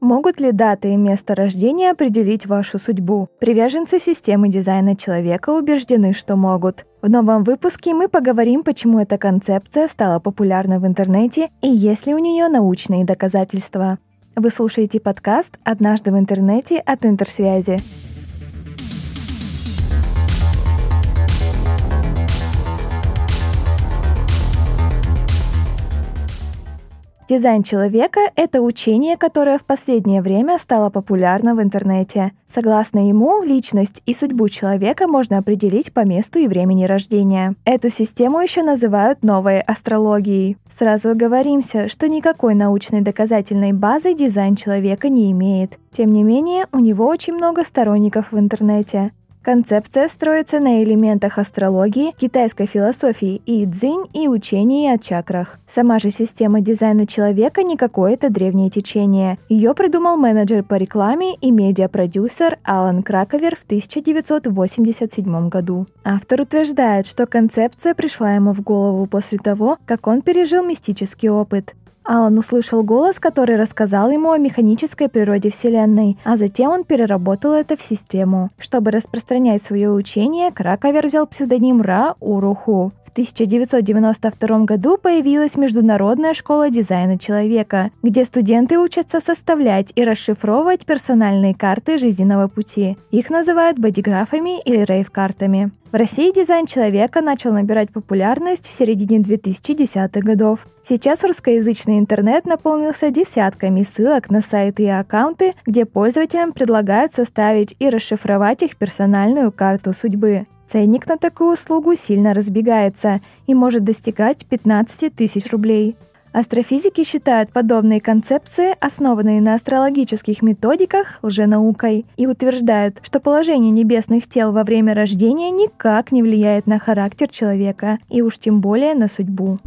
Могут ли даты и место рождения определить вашу судьбу? Приверженцы системы дизайна человека убеждены, что могут. В новом выпуске мы поговорим, почему эта концепция стала популярна в интернете и есть ли у нее научные доказательства. Вы слушаете подкаст «Однажды в интернете» от Интерсвязи. Дизайн человека — это учение, которое в последнее время стало популярно в интернете. Согласно ему, личность и судьбу человека можно определить по месту и времени рождения. Эту систему еще называют новой астрологией. Сразу оговоримся, что никакой научной доказательной базы дизайн человека не имеет. Тем не менее, у него очень много сторонников в интернете. Концепция строится на элементах астрологии, китайской философии и дзинь и учении о чакрах. Сама же система дизайна человека не какое-то древнее течение. Ее придумал менеджер по рекламе и медиапродюсер Алан Краковер в 1987 году. Автор утверждает, что концепция пришла ему в голову после того, как он пережил мистический опыт. Алан услышал голос, который рассказал ему о механической природе Вселенной, а затем он переработал это в систему. Чтобы распространять свое учение, Краковер взял псевдоним Ра Уруху. В 1992 году появилась Международная школа дизайна человека, где студенты учатся составлять и расшифровывать персональные карты жизненного пути. Их называют бодиграфами или рейв-картами. В России дизайн человека начал набирать популярность в середине 2010-х годов. Сейчас русскоязычный интернет наполнился десятками ссылок на сайты и аккаунты, где пользователям предлагают составить и расшифровать их персональную карту судьбы. Ценник на такую услугу сильно разбегается и может достигать 15 тысяч рублей. Астрофизики считают подобные концепции, основанные на астрологических методиках, лженаукой и утверждают, что положение небесных тел во время рождения никак не влияет на характер человека и уж тем более на судьбу.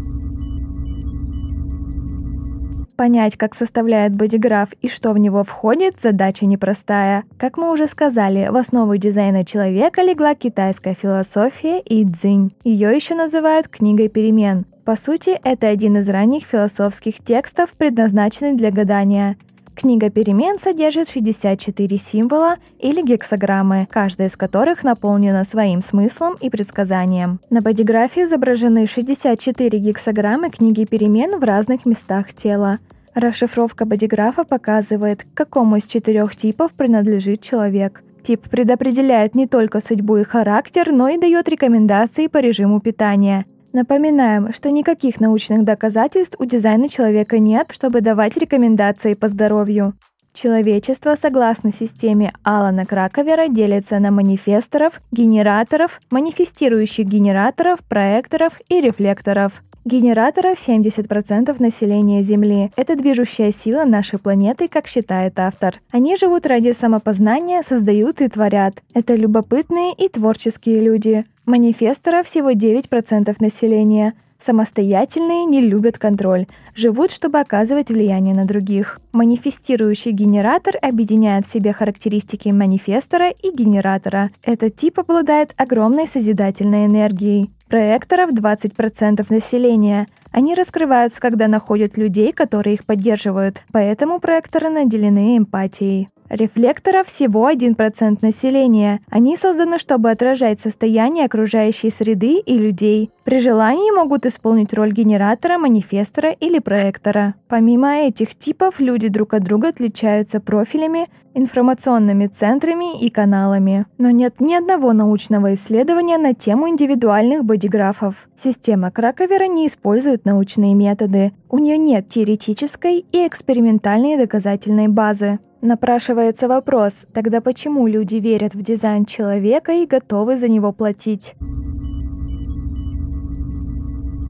Понять, как составляет бодиграф и что в него входит, задача непростая. Как мы уже сказали, в основу дизайна человека легла китайская философия и дзинь. Ее еще называют книгой перемен. По сути, это один из ранних философских текстов, предназначенный для гадания. Книга перемен содержит 64 символа или гексограммы, каждая из которых наполнена своим смыслом и предсказанием. На бодиграфе изображены 64 гексограммы книги перемен в разных местах тела. Расшифровка бодиграфа показывает, к какому из четырех типов принадлежит человек. Тип предопределяет не только судьбу и характер, но и дает рекомендации по режиму питания. Напоминаем, что никаких научных доказательств у дизайна человека нет, чтобы давать рекомендации по здоровью. Человечество, согласно системе Алана Краковера, делится на манифесторов, генераторов, манифестирующих генераторов, проекторов и рефлекторов. Генераторов 70% населения Земли. Это движущая сила нашей планеты, как считает автор. Они живут ради самопознания, создают и творят. Это любопытные и творческие люди. Манифесторов всего 9% населения. Самостоятельные не любят контроль, живут, чтобы оказывать влияние на других. Манифестирующий генератор объединяет в себе характеристики манифестора и генератора. Этот тип обладает огромной созидательной энергией. Проекторов 20% населения. Они раскрываются, когда находят людей, которые их поддерживают, поэтому проекторы наделены эмпатией. Рефлекторов всего 1% населения. Они созданы, чтобы отражать состояние окружающей среды и людей. При желании могут исполнить роль генератора, манифестора или проектора. Помимо этих типов, люди друг от друга отличаются профилями, информационными центрами и каналами. Но нет ни одного научного исследования на тему индивидуальных бодиграфов. Система Краковера не использует научные методы. У нее нет теоретической и экспериментальной доказательной базы. Напрашивается вопрос, тогда почему люди верят в дизайн человека и готовы за него платить?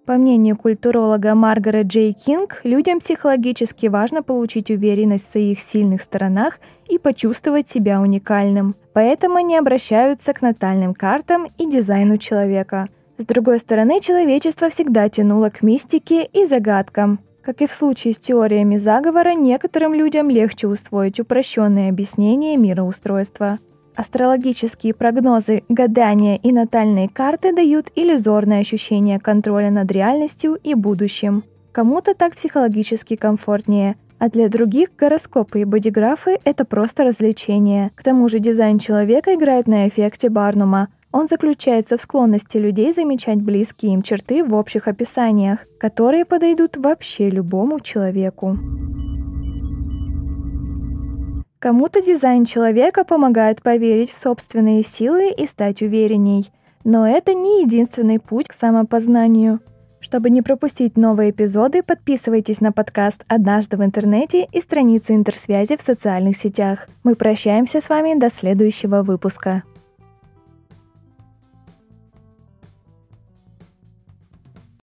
По мнению культуролога Маргарет Джей Кинг, людям психологически важно получить уверенность в своих сильных сторонах и почувствовать себя уникальным. Поэтому они обращаются к натальным картам и дизайну человека. С другой стороны, человечество всегда тянуло к мистике и загадкам. Как и в случае с теориями заговора, некоторым людям легче усвоить упрощенное объяснение мироустройства. Астрологические прогнозы, гадания и натальные карты дают иллюзорное ощущение контроля над реальностью и будущим. Кому-то так психологически комфортнее, А для других гороскопы и бодиграфы — это просто развлечение. К тому же дизайн человека играет на эффекте Барнума. Он заключается в склонности людей замечать близкие им черты в общих описаниях, которые подойдут вообще любому человеку. Кому-то дизайн человека помогает поверить в собственные силы и стать уверенней. Но это не единственный путь к самопознанию. Чтобы не пропустить новые эпизоды, подписывайтесь на подкаст «Однажды в интернете» и страницы интерсвязи в социальных сетях. Мы прощаемся с вами до следующего выпуска.